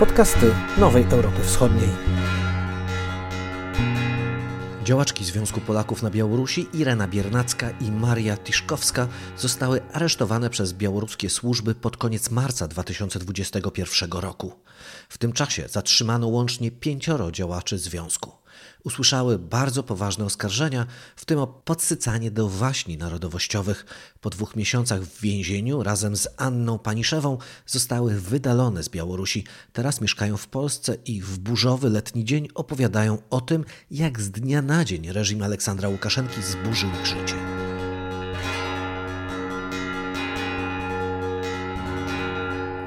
Podcasty Nowej Europy Wschodniej. Działaczki Związku Polaków na Białorusi Irena Biernacka i Maria Tiszkowska zostały aresztowane przez białoruskie służby pod koniec marca 2021 roku. W tym czasie zatrzymano łącznie pięcioro działaczy związku usłyszały bardzo poważne oskarżenia, w tym o podsycanie do waśni narodowościowych. Po dwóch miesiącach w więzieniu razem z Anną Paniszewą zostały wydalone z Białorusi. Teraz mieszkają w Polsce i w burzowy letni dzień opowiadają o tym, jak z dnia na dzień reżim Aleksandra Łukaszenki zburzył ich życie.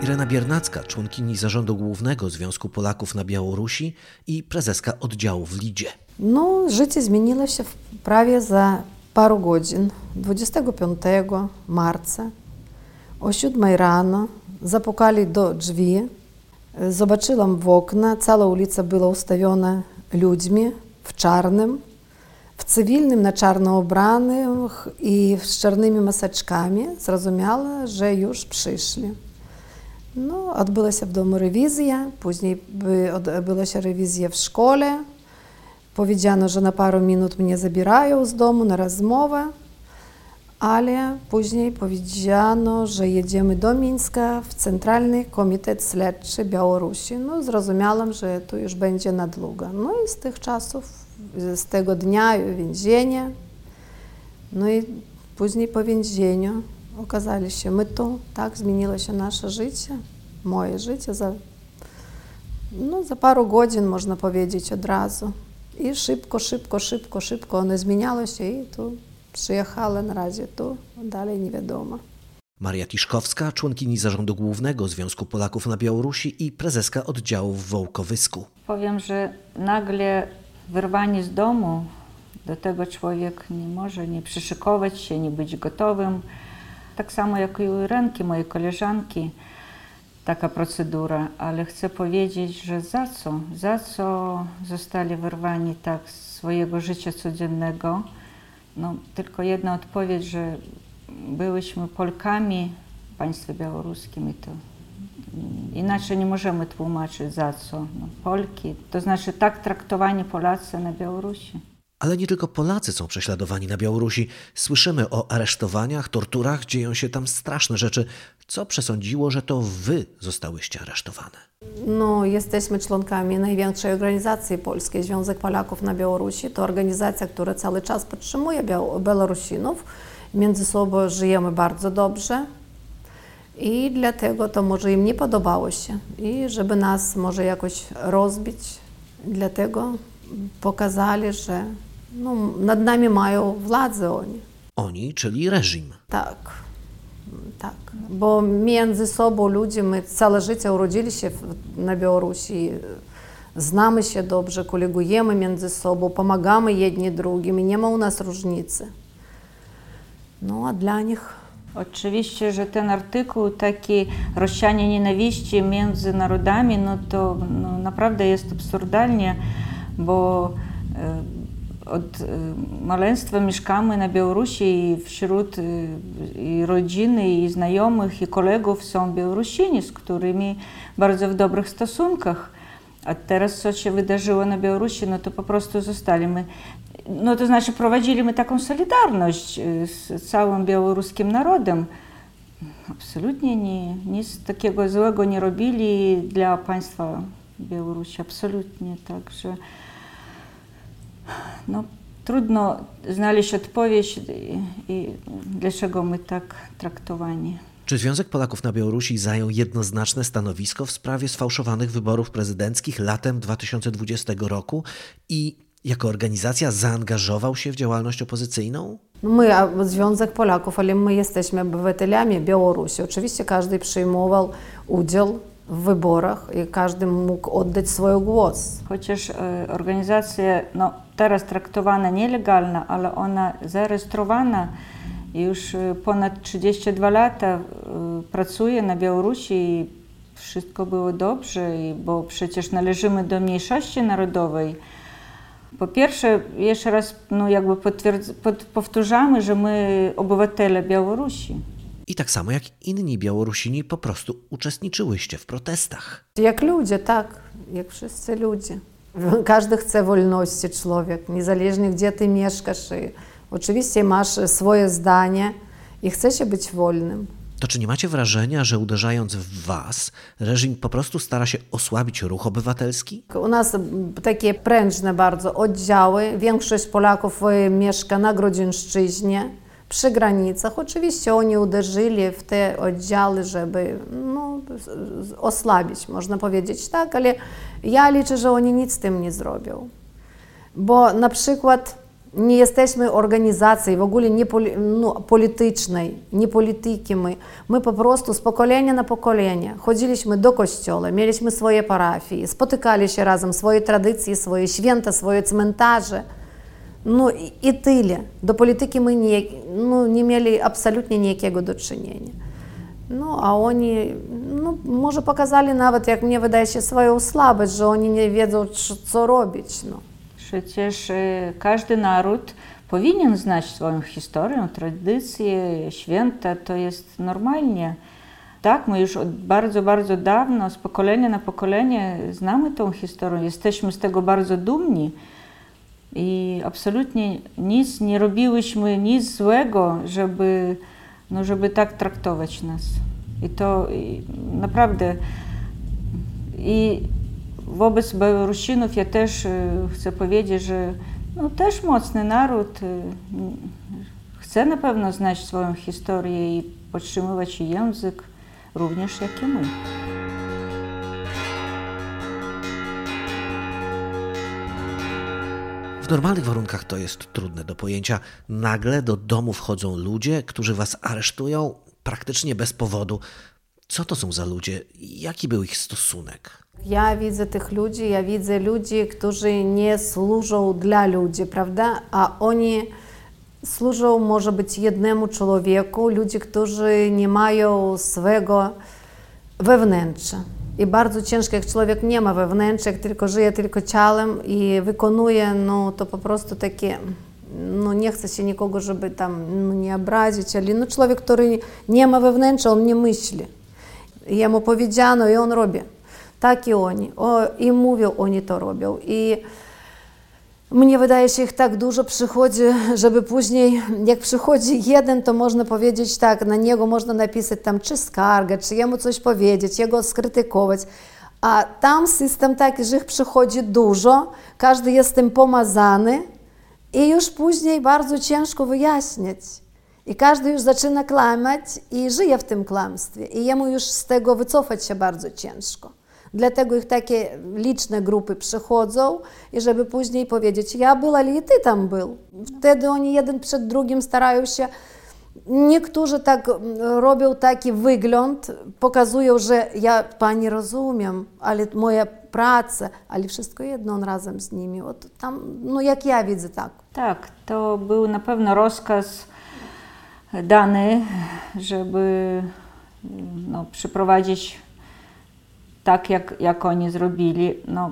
Irena Biernacka, członkini zarządu głównego Związku Polaków na Białorusi i prezeska oddziału w Lidzie. No, życie zmieniło się prawie za paru godzin. 25 marca o 7 rano zapukali do drzwi. Zobaczyłam w okna, cała ulica była ustawiona ludźmi w czarnym, w cywilnym, na czarno ubranych i z czarnymi maseczkami. Zrozumiała, że już przyszli. W domu rewizja, później odbyła się rewizja w szkole. Powiedziano, że na paru minut mnie zabierają z domu na rozmowę, ale później powiedziano, że jedziemy do Mińska w Centralny Komitet Śledczy Białorusi. No, zrozumiałam, że to już będzie na długo. No i z tych czasów, z tego dnia więzienia, no i później po więzieniu okazali się my tu, tak zmieniło się nasze życie, moje życie za, no, za paru godzin, można powiedzieć, od razu. I szybko, szybko, szybko, szybko ono zmieniało się i tu przyjechała na razie tu, dalej nie wiadomo. Maria Tiszkowska, członkini zarządu głównego Związku Polaków na Białorusi i prezeska oddziału w Wołkowysku. Powiem, że nagle wyrwanie z domu, do tego człowiek nie może nie przyszykować się, nie być gotowym. Tak samo jak i u Irenki, mojej koleżanki, taka procedura, ale chcę powiedzieć, że za co? Za co zostali wyrwani tak z swojego życia codziennego? No, tylko jedna odpowiedź, że byłyśmy Polkami w państwie białoruskim i to inaczej nie możemy tłumaczyć za co. No, Polki, to znaczy tak traktowani Polacy na Białorusi. Ale nie tylko Polacy są prześladowani na Białorusi. Słyszymy o aresztowaniach, torturach, dzieją się tam straszne rzeczy. Co przesądziło, że to wy zostałyście aresztowane? No, jesteśmy członkami największej organizacji polskiej, Związek Polaków na Białorusi. To organizacja, która cały czas podtrzymuje Białorusinów. Między sobą żyjemy bardzo dobrze. I dlatego to może im nie podobało się. I żeby nas może jakoś rozbić, dlatego pokazali, że no, nad nami mają władzę oni. Oni, czyli reżim. Tak, tak. Bo między sobą ludzie, my całe życie urodzili się na Białorusi, znamy się dobrze, kolegujemy między sobą, pomagamy jedni drugim i nie ma u nas różnicy. No a dla nich Oczywiście, że ten artykuł, taki rozsianie nienawiści między narodami, no to no, naprawdę jest absurdalnie, bo od maleństwa mieszkamy na Białorusi i wśród i rodziny, i znajomych, i kolegów są Białorusini, z którymi bardzo w dobrych stosunkach. A teraz co się wydarzyło na Białorusi, no to po prostu zostaliśmy, no to znaczy prowadziliśmy taką solidarność z całym białoruskim narodem. Absolutnie nie, nic takiego złego nie robili dla państwa Białorusi, absolutnie. Także no, trudno znaleźć odpowiedź, i, i dlaczego my tak traktowani. Czy Związek Polaków na Białorusi zajął jednoznaczne stanowisko w sprawie sfałszowanych wyborów prezydenckich latem 2020 roku i jako organizacja zaangażował się w działalność opozycyjną? My, Związek Polaków, ale my jesteśmy obywatelami Białorusi. Oczywiście każdy przyjmował udział w wyborach i każdy mógł oddać swój głos. Chociaż organizacja no, teraz traktowana nielegalna, ale ona zarejestrowana już ponad 32 lata pracuje na Białorusi i wszystko było dobrze, bo przecież należymy do mniejszości narodowej. Po pierwsze, jeszcze raz no jakby pod, powtarzamy, że my obywatele Białorusi. I tak samo jak inni Białorusini po prostu uczestniczyłyście w protestach. Jak ludzie, tak, jak wszyscy ludzie. Każdy chce wolności człowiek, niezależnie gdzie ty mieszkasz. I oczywiście masz swoje zdanie i chcesz być wolnym. To czy nie macie wrażenia, że uderzając w was, reżim po prostu stara się osłabić ruch obywatelski? U nas takie prężne bardzo oddziały. Większość Polaków mieszka na Grodzieńszczyźnie, przy granicach. Oczywiście oni uderzyli w te oddziały, żeby no, osłabić, można powiedzieć tak, ale ja liczę, że oni nic z tym nie zrobią. Bo na przykład nie jesteśmy organizacją w ogóle nie no, politycznej, nie polityki my. My po prostu z pokolenia na pokolenie chodziliśmy do kościoła, mieliśmy swoje parafie, spotykali się razem, swoje tradycje, swoje święta, swoje cmentarze. No i, i tyle. Do polityki my nie, no, nie mieli absolutnie ніякого do czynienia. No, a oni, no, może pokazali nawet, jak mnie wydaje się, swoją słabość, że oni nie wiedzą, co robić. No. Przecież każdy naród powinien znać swoją historię, tradycje, święta, to jest normalnie. Tak, my już od bardzo, bardzo dawno, z pokolenia na pokolenie znamy tą historię, jesteśmy z tego bardzo dumni. I absolutnie nic nie robiłyśmy, nic złego, żeby, no, żeby tak traktować nas. I to i naprawdę. I wobec Białorusinów ja też chcę powiedzieć, że no, też mocny naród chce na pewno znać swoją historię i podtrzymywać język, również jak i my. Normalnych warunkach to jest trudne do pojęcia. Nagle do domu wchodzą ludzie, którzy was aresztują praktycznie bez powodu. Co to są za ludzie? Jaki był ich stosunek? Ja widzę tych ludzi, ja widzę ludzi, którzy nie służą dla ludzi, prawda? A oni służą może być jednemu człowieku, ludzie, którzy nie mają swego wewnętrza. I bardzo ciężko, jak człowiek nie ma wewnętrza, jak tylko żyje tylko ciałem i wykonuje, no to po prostu takie, no nie chce się nikogo, żeby tam no, nie obrazić, ale no człowiek, który nie ma wewnętrza, on nie myśli. Jemu powiedziano i on robi. Tak i oni. O, I mówią, oni to robią. I mnie wydaje się, ich tak dużo przychodzi, żeby później, jak przychodzi jeden, to można powiedzieć tak, na niego można napisać tam czy skargę, czy jemu coś powiedzieć, jego skrytykować. A tam system taki, że ich przychodzi dużo, każdy jest tym pomazany i już później bardzo ciężko wyjaśnić. I każdy już zaczyna kłamać i żyje w tym kłamstwie. I jemu już z tego wycofać się bardzo ciężko. Dlatego ich takie liczne grupy przychodzą i żeby później powiedzieć, ja była, ale i ty tam był. Wtedy oni jeden przed drugim starają się Niektórzy tak robią taki wygląd, pokazują, że ja pani rozumiem, ale moja praca, ale wszystko jedno on razem z nimi. Tam, no jak ja widzę tak. Tak, to był na pewno rozkaz dany, żeby no, przeprowadzić tak, jak, jak oni zrobili. No,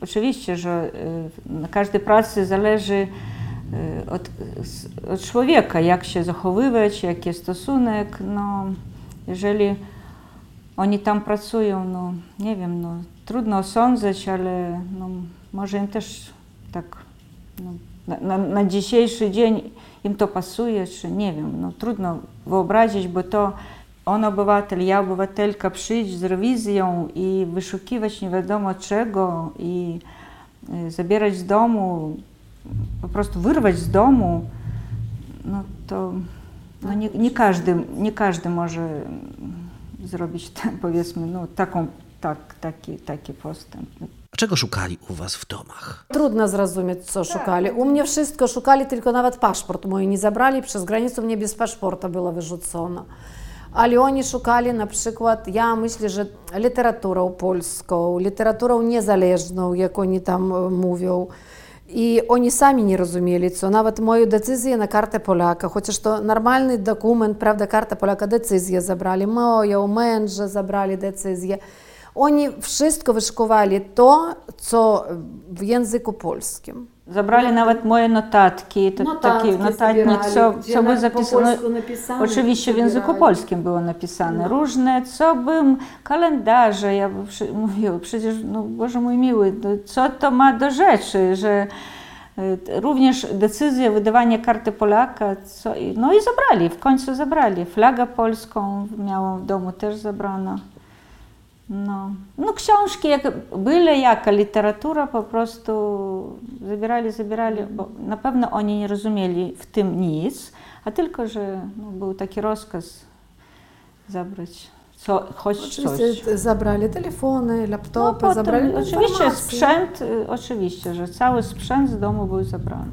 oczywiście, że na każdej pracy zależy od, od człowieka, jak się zachowywać, jaki jest stosunek. No, jeżeli oni tam pracują, no nie wiem, no, trudno osądzać, ale no, może im też tak no, na, na, na dzisiejszy dzień im to pasuje, czy nie wiem, no trudno wyobrazić, bo to on obywatel, ja obywatelka przyjść z rewizją i wyszukiwać nie wiadomo czego i zabierać z domu, po prostu wyrwać z domu, no to no nie, nie, każdy, nie każdy może zrobić, ten, powiedzmy, no, taką, tak, taki, taki postęp. A czego szukali u was w domach? Trudno zrozumieć, co szukali. U mnie wszystko szukali, tylko nawet paszport mój nie zabrali. Przez granicę mnie bez paszporta było wyrzucone. Ale oni szukali na przykład, ja myślę, że literaturą polską, literaturą niezależną, jak oni tam mówią. I oni sami nie rozumieli, co nawet moją decyzję na kartę Polaka, chociaż to normalny dokument, prawda, karta Polaka, decyzję zabrali, moją, męża zabrali decyzję. Oni wszystko wyszykowali to, co w języku polskim. Zabrali nawet moje notatki, to, taki notatnik, co, co by zapisano. Oczywiście w języku polskim było napisane. Różne, co bym, kalendarze, ja przy, mówiła, przecież, no Boże mój miły, co to ma do rzeczy, że również decyzja wydawania karty Polaka, co, no i zabrali, w końcu zabrali. Flagę polską miałam w domu też zabrano. No, no książki, jak, byle jaka literatura, po prostu zabierali, zabierali, bo na pewno oni nie rozumieli w tym nic, a tylko, że no, był taki rozkaz zabrać co, choć Oczywiście coś. zabrali telefony, laptopy, No, potem, zabrali oczywiście informacje. sprzęt, y, oczywiście, że cały sprzęt z domu był zabrany.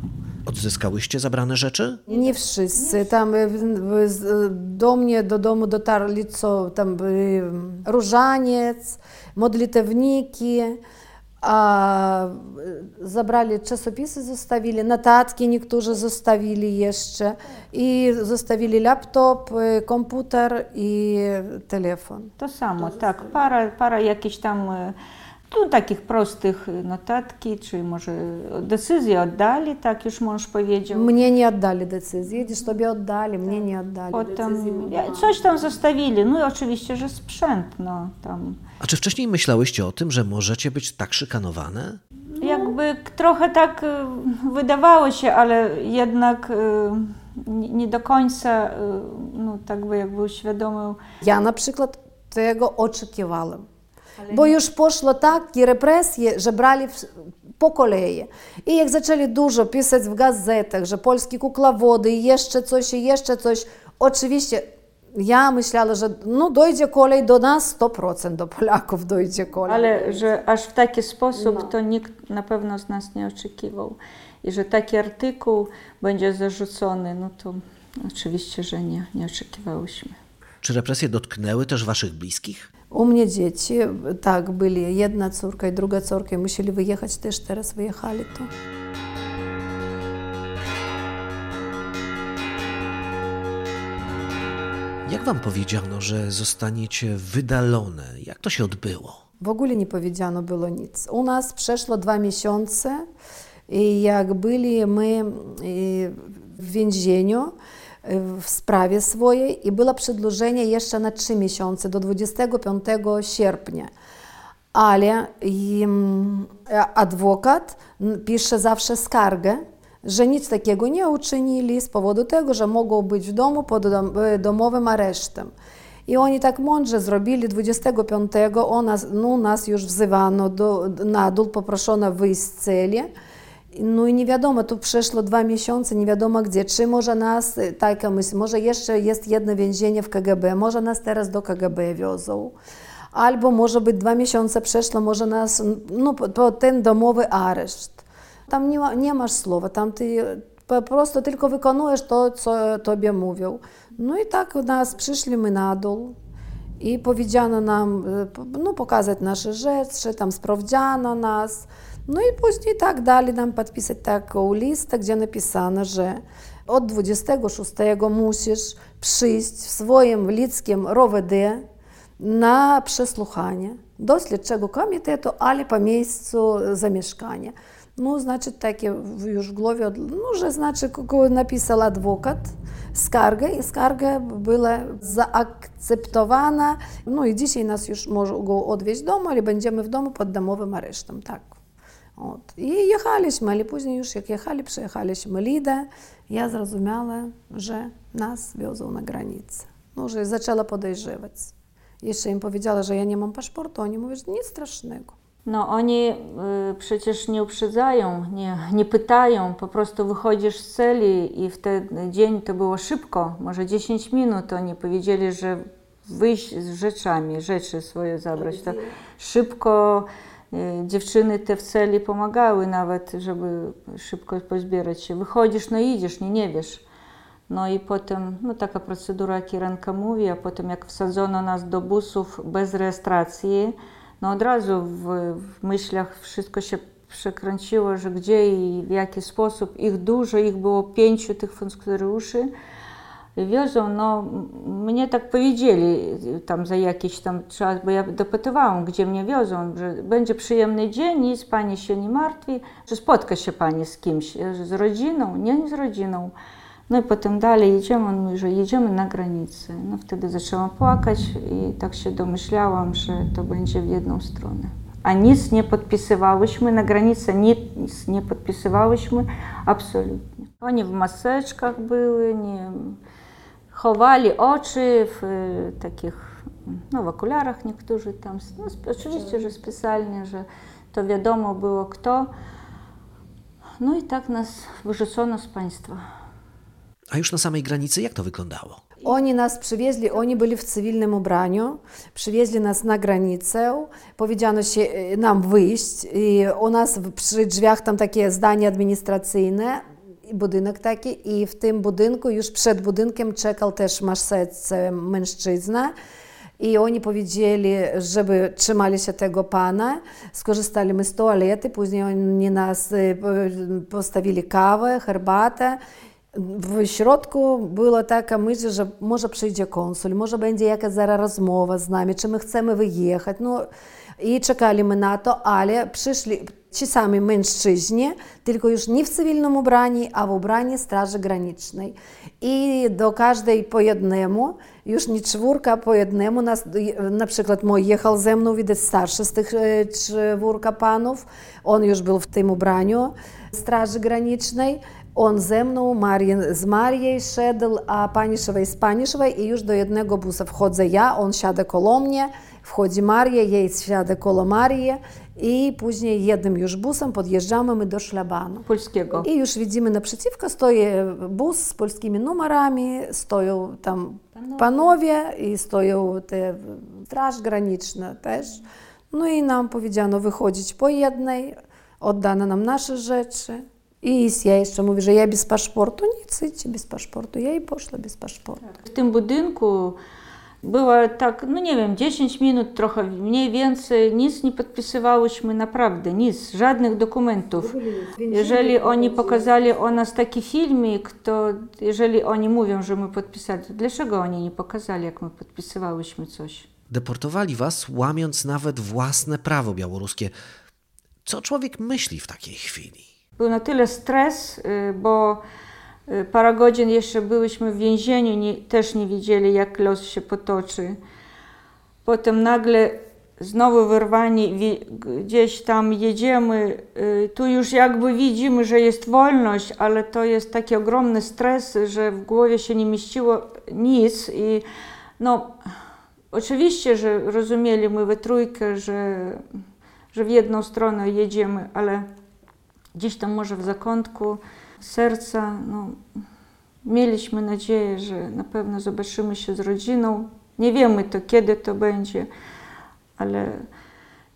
Odzyskałyście zabrane rzeczy? Nie wszyscy. Tam z- do mnie, do domu dotarli co tam byli różaniec, modlitewniki, a e, zabrali czasopisy, zostawili, notatki niektórzy zostawili jeszcze i zostawili laptop, komputer i telefon. To samo, tak, para, para jakichś tam no, takich prostych notatki, czy może decyzję oddali, tak już mąż powiedział. Mnie nie oddali decyzji, gdzieś tobie oddali, mnie nie oddali. Potem ja- coś tam zostawili, no i oczywiście, że sprzęt, no tam. A czy wcześniej myślałyście o tym, że możecie być tak szykanowane? Jakby trochę tak wydawało się, ale jednak nie nie do końca, no tak by jakby uświadomił. Ja na przykład tego oczekiwałam. Bo już poszło takie represje, że brali po kolei. I jak zaczęli dużo pisać w gazetach, że polskie kuklowody, i jeszcze coś, i jeszcze coś, oczywiście ja myślałam, że no dojdzie kolej do nas 100% do Polaków dojdzie kolej. Ale że aż w taki sposób to nikt na pewno z nas nie oczekiwał. I że taki artykuł będzie zarzucony, no to oczywiście, że nie, nie oczekiwałyśmy. Czy represje dotknęły też waszych bliskich? U mnie dzieci, tak, byli jedna córka i druga córka, i musieli wyjechać, też teraz wyjechali to. Jak wam powiedziano, że zostaniecie wydalone? Jak to się odbyło? W ogóle nie powiedziano było nic. U nas przeszło dwa miesiące i jak byli my w więzieniu w sprawie swojej i było przedłużenie jeszcze na trzy miesiące, do 25 sierpnia. Ale im, adwokat pisze zawsze skargę, że nic takiego nie uczynili z powodu tego, że mogą być w domu pod dom, domowym aresztem. I oni tak mądrze zrobili 25 o nas, no, nas już wzywano do, na dół, poproszono wyjść z celi. No i nie wiadomo, tu przeszło dwa miesiące, nie wiadomo gdzie. Czy może nas, taka myśl, może jeszcze jest jedno więzienie w KGB, może nas teraz do KGB wiozą. Albo może być dwa miesiące przeszło, może nas, no po ten domowy areszt. Tam nie, ma, nie masz słowa, tam ty po prostu tylko wykonujesz to, co tobie mówią. No i tak nas przyszli my na dół i powiedziano nam, e, no pokazać nasze rzeczy, tam sprawdziano nas. No i później tak dali nam podpisać taką listę, gdzie napisano, że od 26 musisz przyjść w swoim ludzkim ROWD na przesłuchanie do śledczego komitetu, ale po miejscu zamieszkania. Ну, значить, таке już w głowie, ну, że znaczy, kogo napisał adwokat skargę i skarga była zaakceptowana. No i dzisiaj nas już mogą odwieźć do domu, ale będziemy w domu pod domowym aresztem, tak. От. І jechaliśmy, ale później już jak jechali, przejechaliśmy Lidę, ja zrozumiała, że nas wiozą na granicę. No, że zaczęła podejrzewać. Jeszcze im powiedziała, że ja nie mam paszportu, oni mówią, że nic strasznego. No oni y, przecież nie uprzedzają, nie, nie pytają, po prostu wychodzisz z celi i w ten dzień to było szybko, może 10 minut oni powiedzieli, że wyjść z rzeczami, rzeczy swoje zabrać. To szybko y, dziewczyny te w celi pomagały nawet, żeby szybko pozbierać się. Wychodzisz, no idziesz, nie, nie wiesz. No i potem, no taka procedura, jak Irenka mówi, a potem jak wsadzono nas do busów bez rejestracji, no od razu w, w myślach wszystko się przekręciło, że gdzie i w jaki sposób. Ich dużo, ich było pięciu tych funkcjonariuszy. Wiozą, no mnie tak powiedzieli tam za jakiś tam czas, bo ja dopytywałam, gdzie mnie wiozą, że będzie przyjemny dzień, nic pani się nie martwi, że spotka się pani z kimś, z rodziną, nie, z rodziną. No i potem dalej jedziemy, on mówi, że jedziemy na granicę. No wtedy zaczęłam płakać i tak się domyślałam, że to będzie w jedną stronę. A nic nie podpisywałyśmy, na granicę nic nie podpisywałyśmy, absolutnie. Oni w maseczkach były, nie, chowali oczy w takich, no w okularach niektórzy tam, no, oczywiście, że specjalnie, że to wiadomo było kto. No i tak nas wyrzucono z państwa. A już na samej granicy jak to wyglądało? Oni nas przywieźli, oni byli w cywilnym ubraniu, przywieźli nas na granicę, powiedziano się nam wyjść i u nas przy drzwiach tam takie zdanie administracyjne, budynek taki i w tym budynku, już przed budynkiem czekał też maseczce mężczyzna. I oni powiedzieli, żeby trzymali się tego pana. Skorzystali z toalety, później oni nas postawili kawę, herbatę. W środku była taka myśl, że może przyjdzie konsul, może będzie jakaś zaraz rozmowa z nami, czy my chcemy wyjechać. No, I czekali my na to, ale przyszli ci sami mężczyźni, tylko już nie w cywilnym ubraniu, a w ubraniu Straży Granicznej. I do każdej po jednemu, już nie czwórka, po jednemu, nas, na przykład mój jechał ze mną, widać starszy z tych czwórka panów, on już był w tym ubraniu Straży Granicznej. On ze mną, z Mariей szedł, a Paniszowej z Paniszowej i już do jednego busa wchodzę ja, on siada koło mnie, wchodzi Maria, jej siada koło Marii i później jednym już busem podjeżdżamy my do szlabanu. Polskiego. I już widzimy naprzeciwko stoi bus z polskimi numerami, stoją tam panowie, panowie i stoją te straż graniczna też. No i nam powiedziano wychodzić po jednej, oddano nam nasze rzeczy. I ja jeszcze mówię, że ja bez paszportu, nic, idźcie bez paszportu. Ja i poszła bez paszportu. W tym budynku było tak, no nie wiem, 10 minut, trochę mniej więcej, nic nie podpisywałyśmy, naprawdę, nic, żadnych dokumentów. Jeżeli oni pokazali o nas taki filmik, to jeżeli oni mówią, że my podpisali, to dlaczego oni nie pokazali, jak my podpisywałyśmy coś? Deportowali was, łamiąc nawet własne prawo białoruskie. Co człowiek myśli w takiej chwili? Był na tyle stres, bo parę godzin jeszcze byliśmy w więzieniu, nie, też nie wiedzieli, jak los się potoczy. Potem nagle znowu wyrwani, gdzieś tam jedziemy, tu już jakby widzimy, że jest wolność, ale to jest taki ogromny stres, że w głowie się nie mieściło nic i no oczywiście, że rozumieli my we trójkę, że, że w jedną stronę jedziemy, ale gdzieś tam może w zakątku serca, no, mieliśmy nadzieję, że na pewno zobaczymy się z rodziną. Nie wiemy to, kiedy to będzie, ale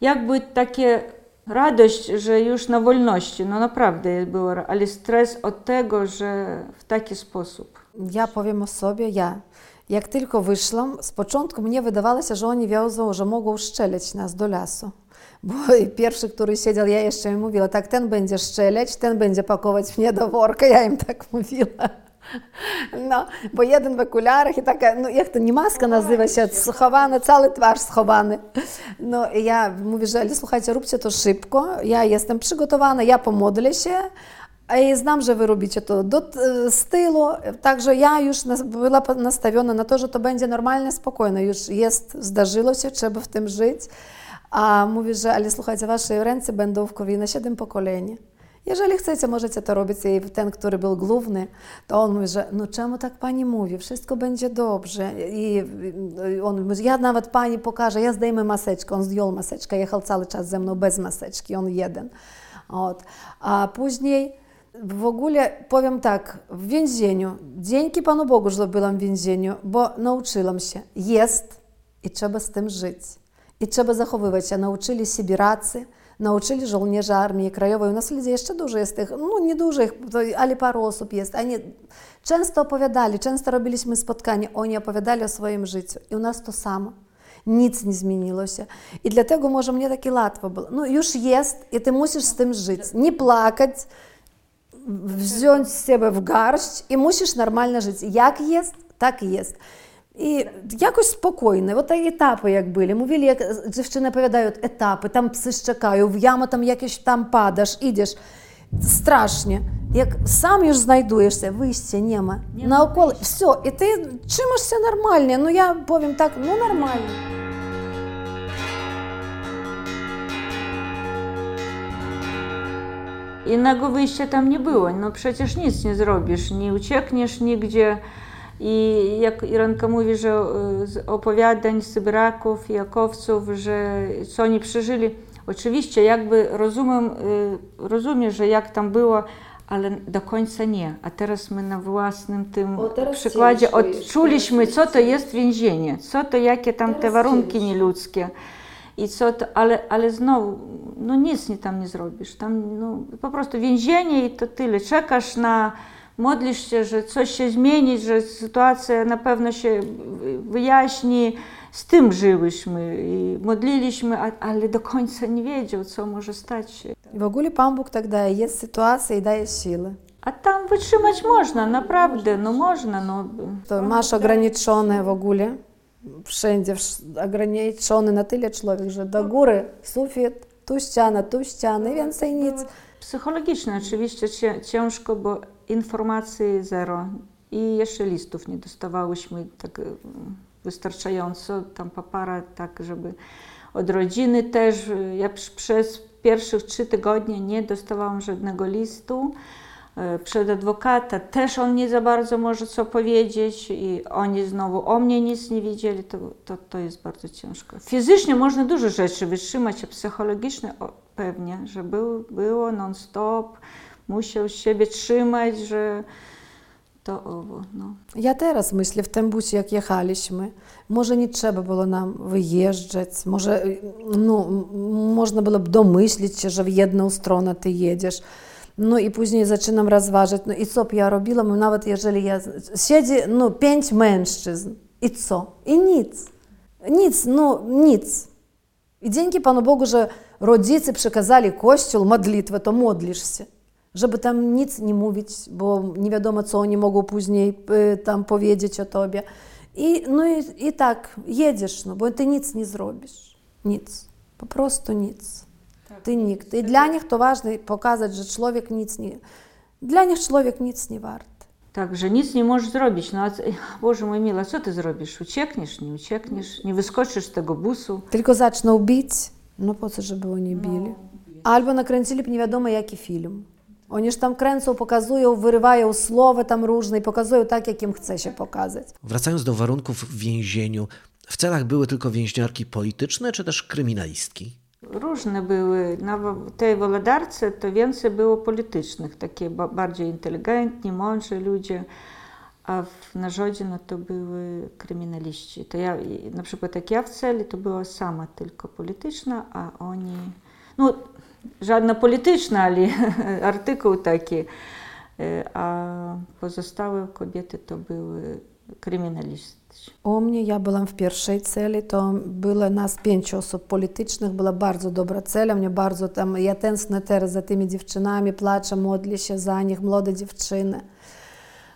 jakby takie radość, że już na wolności, no naprawdę było, ale stres od tego, że w taki sposób. Ja powiem o sobie, ja. Jak tylko wyszłam, z początku mnie wydawało się, że oni wiozą, że mogą szczelić nas do lasu. Bo pierwszy, który siedział, ja jeszcze im mówiła, tak, ten będzie szczeleć, ten będzie pakować mnie do worka, ja im tak mówiła. No, bo jeden w okularach i taka, no jak to nie maska nazywa się, schowana, cały twarz schowany. No i ja mówię, że ale słuchajcie, róbcie to szybko, ja jestem przygotowana, ja pomodlę się, i znam, że wy robicie to do stylu, także ja już była nastawiona na to, że to będzie normalnie, spokojnie, już jest, zdarzyło się, trzeba w tym żyć. A mówi, że ale słuchajcie, wasze ręce będą w krwi na 7 pokoleń. Jeżeli chcecie, możecie to robić. I ten, który był główny, to on mówi, że no czemu tak pani mówi, wszystko będzie dobrze. I on mówi, ja nawet pani pokażę, ja zdejmę maseczkę. On zdjął maseczkę, jechał cały czas ze mną bez maseczki, on jeden. Od. A później w ogóle powiem tak, w więzieniu, dzięki Panu Bogu, że byłam w więzieniu, bo nauczyłam się, jest i trzeba z tym żyć. I trzeba zachowywać się. Nauczyli sybiracy, nauczyli żołnierzy Armii Krajowej. U nas ludzie jeszcze dużo jest tych, no niedużych, ale paru osób jest. Oni często opowiadali, często robiliśmy spotkanie, oni opowiadali o swoim życiu. I u nas to samo. Nic nie zmieniło się. I dlatego może mnie takie łatwo było. No już jest i ty musisz z tym żyć. Nie plakać, wziąć siebie w garść i musisz normalnie żyć. Jak jest, tak jest. І якось спокійно, от етапи як були. Мовили, як дівчини оповідають, етапи, там пси щекаю, в яму там якось там падаєш, ідеш. Страшnie. Як сам już znajdujешся, вище нема. Наоколо, все, і ти чимошся нормальне. Ну я повім так, ну нормально. Innego wyjścia tam nie było. No przecież nic nie zrobisz, nie uciekniesz nigdzie. I jak Irenka mówi, że e, z opowiadań Sybraków i Jakowców, że co oni przeżyli, oczywiście jakby rozumiem, e, rozumiem, że jak tam było, ale do końca nie. A teraz my na własnym tym O, przykładzie odczuliśmy, co to jest więzienie, co to, jakie tam te warunki nieludzkie. I co to, ale, ale znowu, no nic nie tam nie zrobisz. Tam no, po prostu więzienie i to tyle. Czekasz na, modlisz się, że coś się zmieni, że sytuacja na pewno się wyjaśni. Z tym żyłyśmy i modliliśmy, ale do końca nie wiedział, co może stać się. В ogóle Pan Bóg tak daje, jest sytuacja i daje siły. A tam wytrzymać można, naprawdę, no można, no. To masz ograniczone w ogóle, wszędzie wsz- ograniczony na tyle człowiek, że do góry sufit, tu ściana, tu ściana i więcej nic. Psychologicznie oczywiście cię- ciężko, bo informacji zero i jeszcze listów nie dostawałyśmy tak e, wystarczająco, tam papara tak, żeby od rodziny też. e, Ja przez pierwszych trzy tygodnie nie dostawałam żadnego listu. E, Przed adwokata też on nie za bardzo może co powiedzieć i oni znowu o mnie nic nie wiedzieli, to, to, to jest bardzo ciężko. Fizycznie można dużo rzeczy wytrzymać, a psychologicznie pewnie, że był, było non-stop, musiał siebie trzymać, że to owo, no. Ja teraz myślę w tym busie, jak jechaliśmy, może nie trzeba było nam wyjeżdżać, może no, można było domyślić się, że w jedną stronę ty jedziesz. No i później zaczynam rozważać, no i co ja robiła, no nawet jeżeli ja, siedzi no, pięć mężczyzn, i co? I nic. Nic, no nic. I dzięki Panu Bogu, że rodzice przekazali Kościół modlitwę, to modlisz się. Żeby tam nic nie mówić, bo nie wiadomo, co oni mogą później y, tam powiedzieć o tobie. I, no i, i tak, jedziesz, no bo ty nic nie zrobisz. Nic. Po prostu nic. Ty nikt. I dla nich to ważne pokazać, że człowiek nic nie... Dla nich człowiek nic nie wart. Tak, że nic nie możesz zrobić. No, Boże mój mila, co ty zrobisz? Uciekniesz, nie uciekniesz, nie wyskoczysz z tego busu. Tylko zaczną bić, no po co, żeby oni bili? Albo nakręcili nie wiadomo jaki film. Oni ж tam kręcą, pokazują, wyrywają słowa tam różne i pokazują tak, jak im chce się pokazać. Wracając do warunków w więzieniu, w celach były tylko więźniarki polityczne czy też kryminalistki? Różne były. Na tej Wolodarce to więcej było politycznych, takie ba- bardziej inteligentni, mądrzy ludzie, a w Narzodzie no to były kryminaliści. To ja, na przykład jak ja w celi, to była sama tylko polityczna, a oni, no żadna polityczna, ale artykuł taki, E, a pozostałe kobiety to były U mnie, ja byłam w pierwszej celi, to było nas pięć osób politycznych, była bardzo dobra cela, mnie bardzo tam, ja tęsknię teraz za tymi dziewczynami, płaczę, modlę się za nich, młode dziewczyny.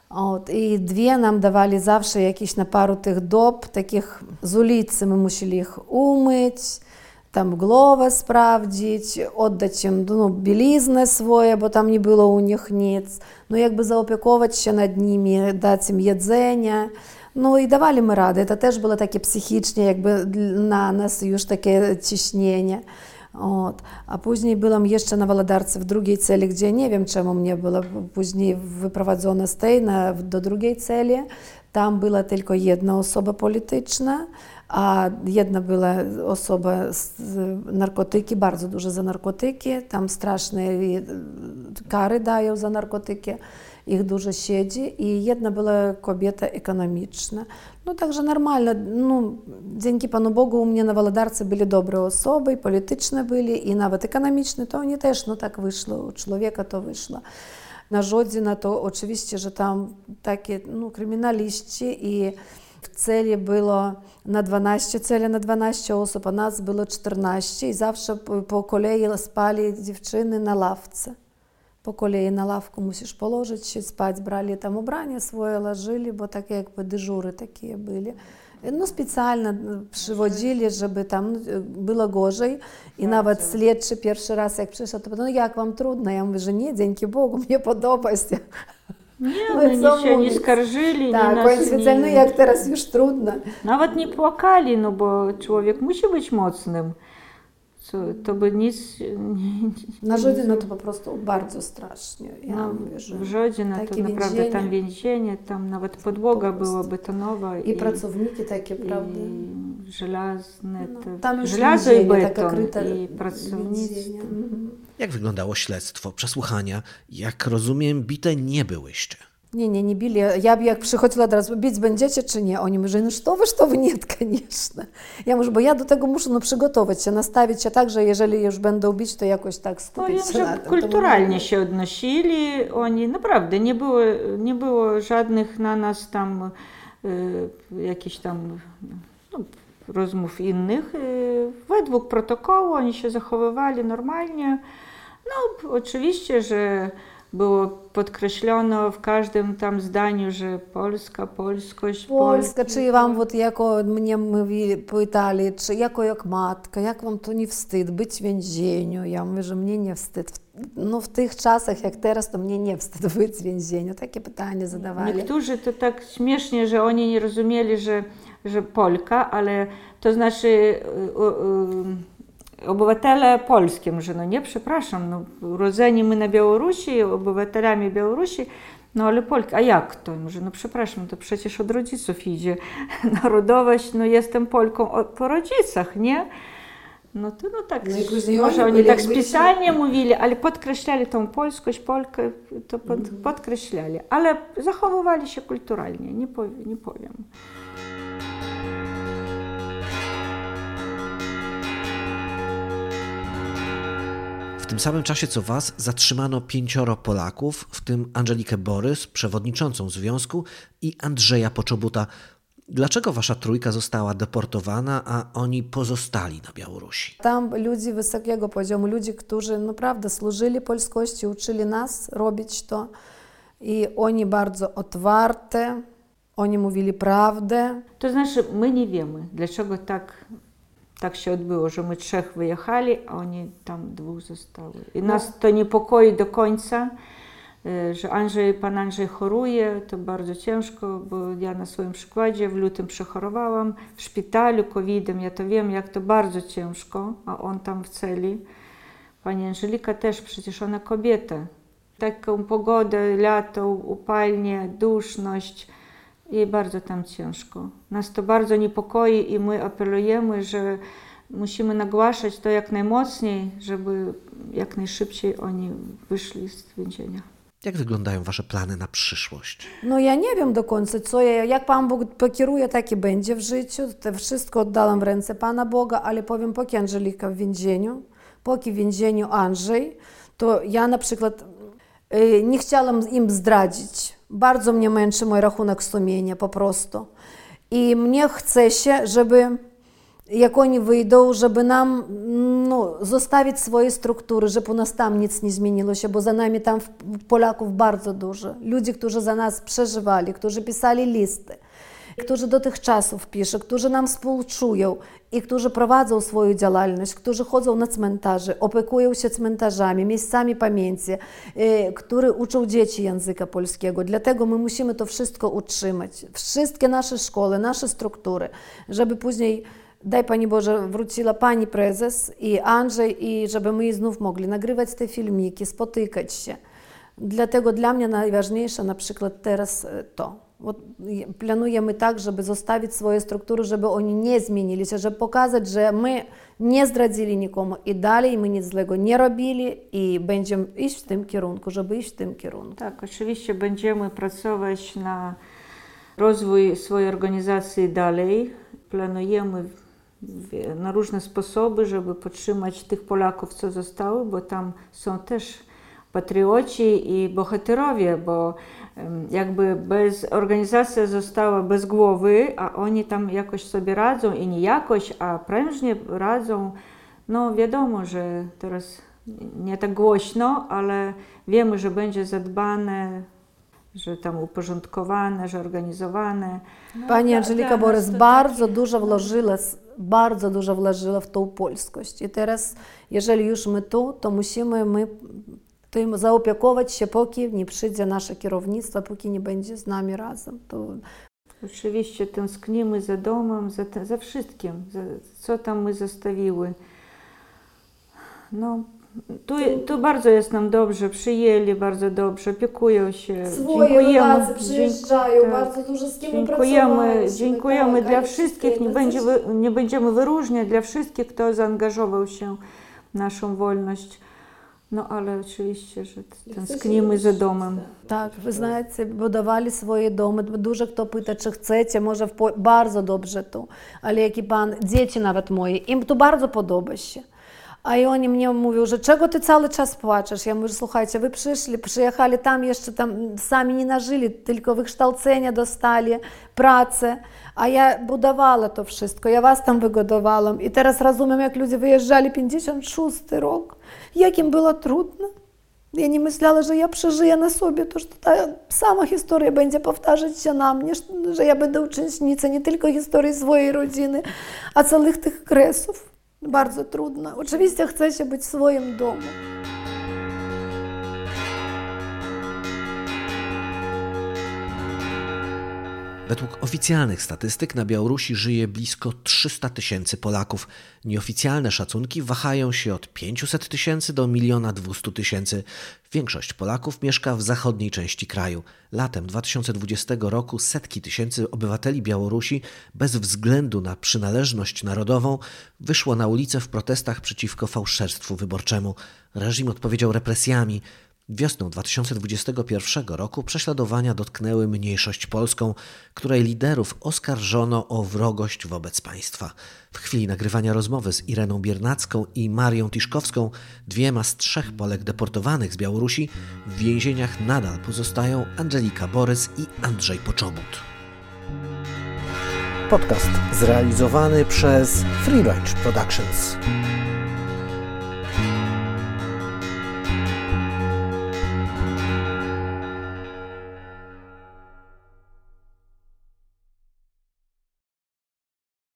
От, і дві нам давали завжди якісь на пару тих доб, таких з улиці ми мусили їх умити, там голови справдити, віддати їм ну, білізне своє, бо там не було у них ніц. Ну, якби заопікувати ще над ними, дати їм їдзення. Ну і давали ми ради. Це теж було таке психічне, якби для- на нас już таке ciśnienie. От. A później byłam jeszcze na Wolodarce w drugiej celi, gdzie nie wiem czemu mnie było później wyprowadzone z tej na, do drugiej celi. Tam była tylko jedna osoba polityczna, a jedna była osoba z narkotyki, bardzo duże za narkotyki. Tam straszne kary dają za narkotyki. Ich dużo siedzi i jedna była kobieta ekonomiczna. No także normalnie, no, dzięki Panu Bogu u mnie na Wolodarce byli dobre osoby, i polityczne byli, i nawet ekonomiczne, to oni też, no tak wyszło, u człowieka to wyszło. Na Żodzina to oczywiście, że tam takie, no, kryminaliści i В целі було на 12 целі на 12 осіб, а нас було 14, і завжди по колеї спали дівчини на лавці. По колії на лавку мусиш положити, чи спати, брали там убрання своє, ложили, бо таке, якби дежури такі були. Ну, спеціально приводили, щоб там ну, було гожей. І навіть слідчий перший раз, як прийшов, то ну як вам трудно? Я вам кажу, ні, дякую Богу, мені подобається. Не, мы нічого не скаржили, да, не нас, не... ну як зараз ж трудно. Навіть не плакали, ну бо чоловік мусить бути моцним. To, to by nic. Na Żodzinę to po prostu bardzo strasznie. Ja no, mówię, że w Żodzinę to więzienie, naprawdę tam więzienie, tam nawet podłoga po była betonowa. I, I pracowniki takie, prawda? I żelazne. No, tam już żelazo i beton, taka kryta i pracownicy. więzienie. Mhm. Jak wyglądało śledztwo, przesłuchania? Jak rozumiem, bite nie byłyście. Не, не, не били. Я бы як приходила одразу, бить będziecie чи ні? Oni mówią, no что вы, что вы, нет, конечно. Ja mówię, bo ja do tego muszę no, przygotować się, nastawić się tak, że jeżeli już będą bić, to jakoś tak Powiem, skupić się na że tym. kulturalnie się odnosili oni, naprawdę, nie było, nie było żadnych na nas tam y, jakichś tam no, rozmów innych. Y, według protokołu oni się zachowywali normalnie. No, oczywiście, że było podkreślono w każdym tam zdaniu, że Polska, polskość, Польська, Polki, чи вам, от як о, мені mówili, pytali, czy jako jak matka, jak wam to nie wstyd być w więzieniu? Ja mówię, że mnie nie wstyd. No w tych czasach, jak teraz, to mnie nie wstyd być w więzieniu. Takie pytanie zadawali. Niektórzy to tak śmiesznie, że oni nie rozumieli, że, że Polka, ale to znaczy y, y, y, obywatele polskim, że no nie, przepraszam, no, urodzeni my na Białorusi, obywatelami Białorusi, no ale Polki, a jak to? Że no przepraszam, to przecież od rodziców idzie narodowość, no jestem Polką od- po rodzicach, nie? No to no tak, No może oni tak specjalnie mówili, ale podkreślali tą polskość, Polkę, to pod, podkreślali, ale zachowywali się kulturalnie, nie, powie, nie powiem. Tym samym czasie co was zatrzymano pięcioro Polaków, w tym Angelikę Borys, przewodniczącą związku i Andrzeja Poczobuta. Dlaczego wasza trójka została deportowana, a oni pozostali na Białorusi? Tam ludzie wysokiego poziomu, ludzie, którzy naprawdę służyli polskości, uczyli nas robić to. I oni bardzo otwarte, oni mówili prawdę. To znaczy, my nie wiemy, dlaczego tak, tak się odbyło, że my trzech wyjechali, a oni tam dwóch zostały. I nas to niepokoi do końca, że Andrzej, pan Andrzej choruje, to bardzo ciężko, bo ja na swoim przykładzie w lutym przechorowałam w szpitalu COVID-em, ja to wiem, jak to bardzo ciężko, a on tam w celi. Pani Angelika też, przecież ona kobieta. Taką pogodę, lato, upalnie, duszność i bardzo tam ciężko. Nas to bardzo niepokoi i my apelujemy, że musimy nagłaszać to jak najmocniej, żeby jak najszybciej oni wyszli z więzienia. Jak wyglądają wasze plany na przyszłość? No ja nie wiem do końca, co ja, jak Pan Bóg pokieruje, tak i będzie w życiu. To wszystko oddałam w ręce Pana Boga, ale powiem, póki Angelika w więzieniu, póki w więzieniu Andrzej, to ja na przykład y, nie chciałam im zdradzić. Bardzo mnie męczy mój rachunek sumienia po prostu. I mnie chce się, żeby jak oni wyjdą, żeby nam no, zostawić swoje struktury, żeby u nas tam nic nie zmieniło się, bo za nami tam Polaków bardzo dużo. Ludzie, którzy za nas przeżywali, którzy pisali listy, którzy do tych czasów piszą, którzy nam współczują i którzy prowadzą swoją działalność, którzy chodzą na cmentarze, opiekują się cmentarzami, miejscami pamięci, y, którzy uczą dzieci języka polskiego. Dlatego my musimy to wszystko utrzymać. Wszystkie nasze szkoły, nasze struktury, żeby później Daj Pani Boże, wróciła Pani Prezes i Andrzej, i żeby my znów mogli nagrywać te filmiki, spotykać się. Dlatego dla mnie najważniejsze na przykład teraz e, to. От і плануємо так, żeby zostawić swoje struktury, żeby oni nie zmienili się, żeby pokazać, że my nie zdradzili nikomu i dalej my nic złego nie robili i będziemy iść w tym kierunku, żeby iść w tym kierunku. Tak, oczywiście będziemy pracować na rozwój swojej organizacji dalej. Planujemy w- na różne sposoby, żeby podtrzymać tych Polaków, co zostały, bo tam są też patrioci i bohaterowie, bo jakby bez organizacja została bez głowy, a oni tam jakoś sobie radzą i nie jakoś, a prężnie radzą. No wiadomo, że teraz nie tak głośno, ale wiemy, że będzie zadbane, że tam uporządkowane, że organizowane. Pani Angelika Borys bardzo dużo włożyła, bardzo dużo włożyła w tą polskość. I teraz, jeżeli już my tu, to musimy my tym zaopiekować się, póki nie przyjdzie nasze kierownictwo, póki nie będzie z nami razem. To Oczywiście tęsknimy za domem, za, za wszystkim, za, co tam my zostawiły. No, tu, tu bardzo jest nam dobrze, przyjęli bardzo dobrze, opiekują się. Swoje rodacy przyjeżdżają, tak. bardzo dużo z kim Dziękujemy, dziękujemy tak, dla wszystkich, nie, będzie, nie będziemy wyróżniać dla wszystkich, kto zaangażował się w naszą wolność. No ale oczywiście, że tęsknimy za domem. Tak, wy знаєте, budowali swoje domy. Dużo kto pyta, czy chcecie, może w bardzo dobrze tu. Ale jaki pan, dzieci nawet moje, im to bardzo podoba się. A i oni mnie mówią, że czego ty cały czas płaczesz? Ja mówię, słuchajcie, wy przyszli, przyjechali tam jeszcze tam sami nie nażyli, tylko wykształcenia dostali, pracę, a ja budowała to wszystko, ja was tam wygodowałam i teraz rozumiem, jak ludzie wyjeżdżali 56 rok, jak im było trudno. Ja nie myślała, że ja przeżyję na sobie to, że ta sama historia będzie powtarzać się na mnie, że ja będę uczestnicą nie tylko historii swojej rodziny, a całych tych kresów bardzo trudno. Oczywiście chce się być w swoim domu. Według oficjalnych statystyk na Białorusi żyje blisko 300 tysięcy Polaków. Nieoficjalne szacunki wahają się od 500 tysięcy do 1 200 tysięcy. Większość Polaków mieszka w zachodniej części kraju. Latem 2020 roku setki tysięcy obywateli Białorusi, bez względu na przynależność narodową, wyszło na ulicę w protestach przeciwko fałszerstwu wyborczemu. Reżim odpowiedział represjami. Wiosną 2021 roku prześladowania dotknęły mniejszość polską, której liderów oskarżono o wrogość wobec państwa. W chwili nagrywania rozmowy z Ireną Biernacką i Marią Tiszkowską, dwiema z trzech Polek deportowanych z Białorusi, w więzieniach nadal pozostają Angelika Borys i Andrzej Poczobut. Podcast zrealizowany przez Free Range Productions.